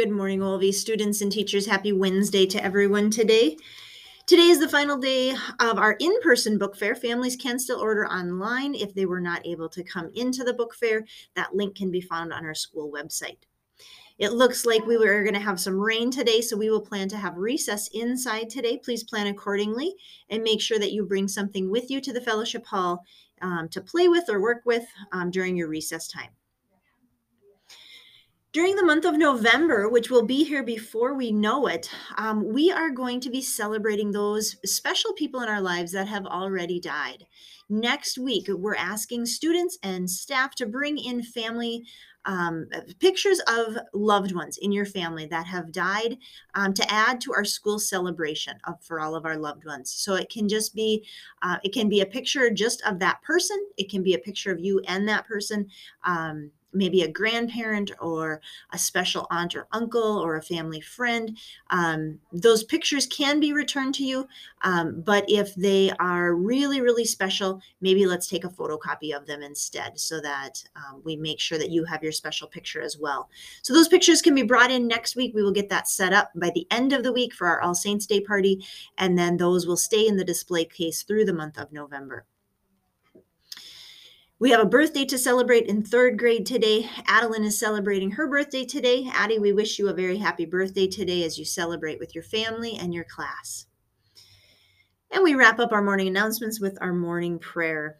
Good morning, all of you students and teachers. Happy Wednesday to everyone today. Today is the final day of our in person book fair. Families can still order online if they were not able to come into the book fair. That link can be found on our school website. It looks like we were going to have some rain today, so we will plan to have recess inside today. Please plan accordingly and make sure that you bring something with you to the fellowship hall um, to play with or work with um, during your recess time. During the month of November, which will be here before we know it, um, we are going to be celebrating those special people in our lives that have already died. Next week, we're asking students and staff to bring in family um, pictures of loved ones in your family that have died um, to add to our school celebration of, for all of our loved ones. So it can just be, uh, it can be a picture just of that person. It can be a picture of you and that person. Um, maybe a grandparent or a special aunt or uncle or a family friend. Um, those pictures can be returned to you, um, but if they are really, really special, maybe let's take a photocopy of them instead so that um, we make sure that you have your special picture as well. So those pictures can be brought in next week. We will get that set up by the end of the week for our All Saints Day party, and then those will stay in the display case through the month of November. We have a birthday to celebrate in third grade today. Adeline is celebrating her birthday today. Addie, we wish you a very happy birthday today as you celebrate with your family and your class. And we wrap up our morning announcements with our morning prayer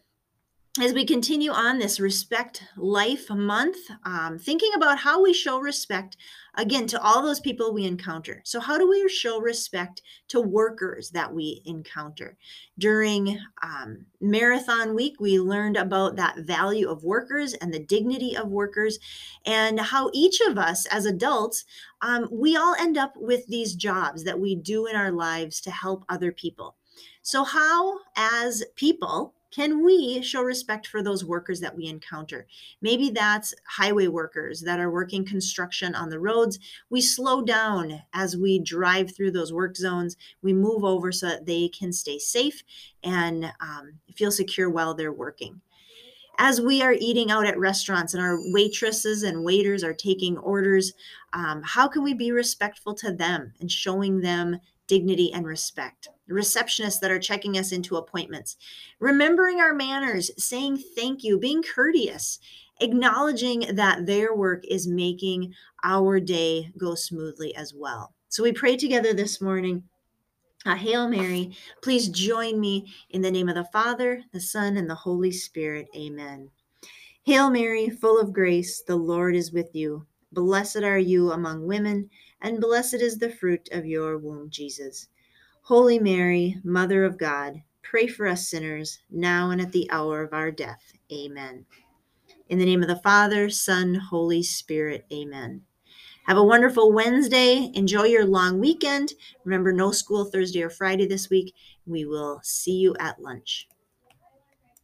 as we continue on this Respect Life Month, um, thinking about how we show respect again to all those people we encounter. So, how do we show respect to workers that we encounter? During um, Marathon Week, we learned about that value of workers and the dignity of workers, and how each of us as adults, um, we all end up with these jobs that we do in our lives to help other people. So, how, as people, can we show respect for those workers that we encounter? Maybe that's highway workers that are working construction on the roads. We slow down as we drive through those work zones. We move over so that they can stay safe and um, feel secure while they're working as we are eating out at restaurants and our waitresses and waiters are taking orders, um, how can we be respectful to them and showing them dignity and respect? Receptionists that are checking us into appointments, remembering our manners, saying thank you, being courteous, acknowledging that their work is making our day go smoothly as well. So we pray together this morning. Uh, Hail Mary, please join me in the name of the Father, the Son, and the Holy Spirit. Amen. Hail Mary, full of grace, the Lord is with you. Blessed are you among women, and blessed is the fruit of your womb, Jesus. Holy Mary, Mother of God, pray for us sinners, now and at the hour of our death. Amen. In the name of the Father, Son, Holy Spirit. Amen. Have a wonderful Wednesday. Enjoy your long weekend. Remember, no school Thursday or Friday this week. We will see you at lunch.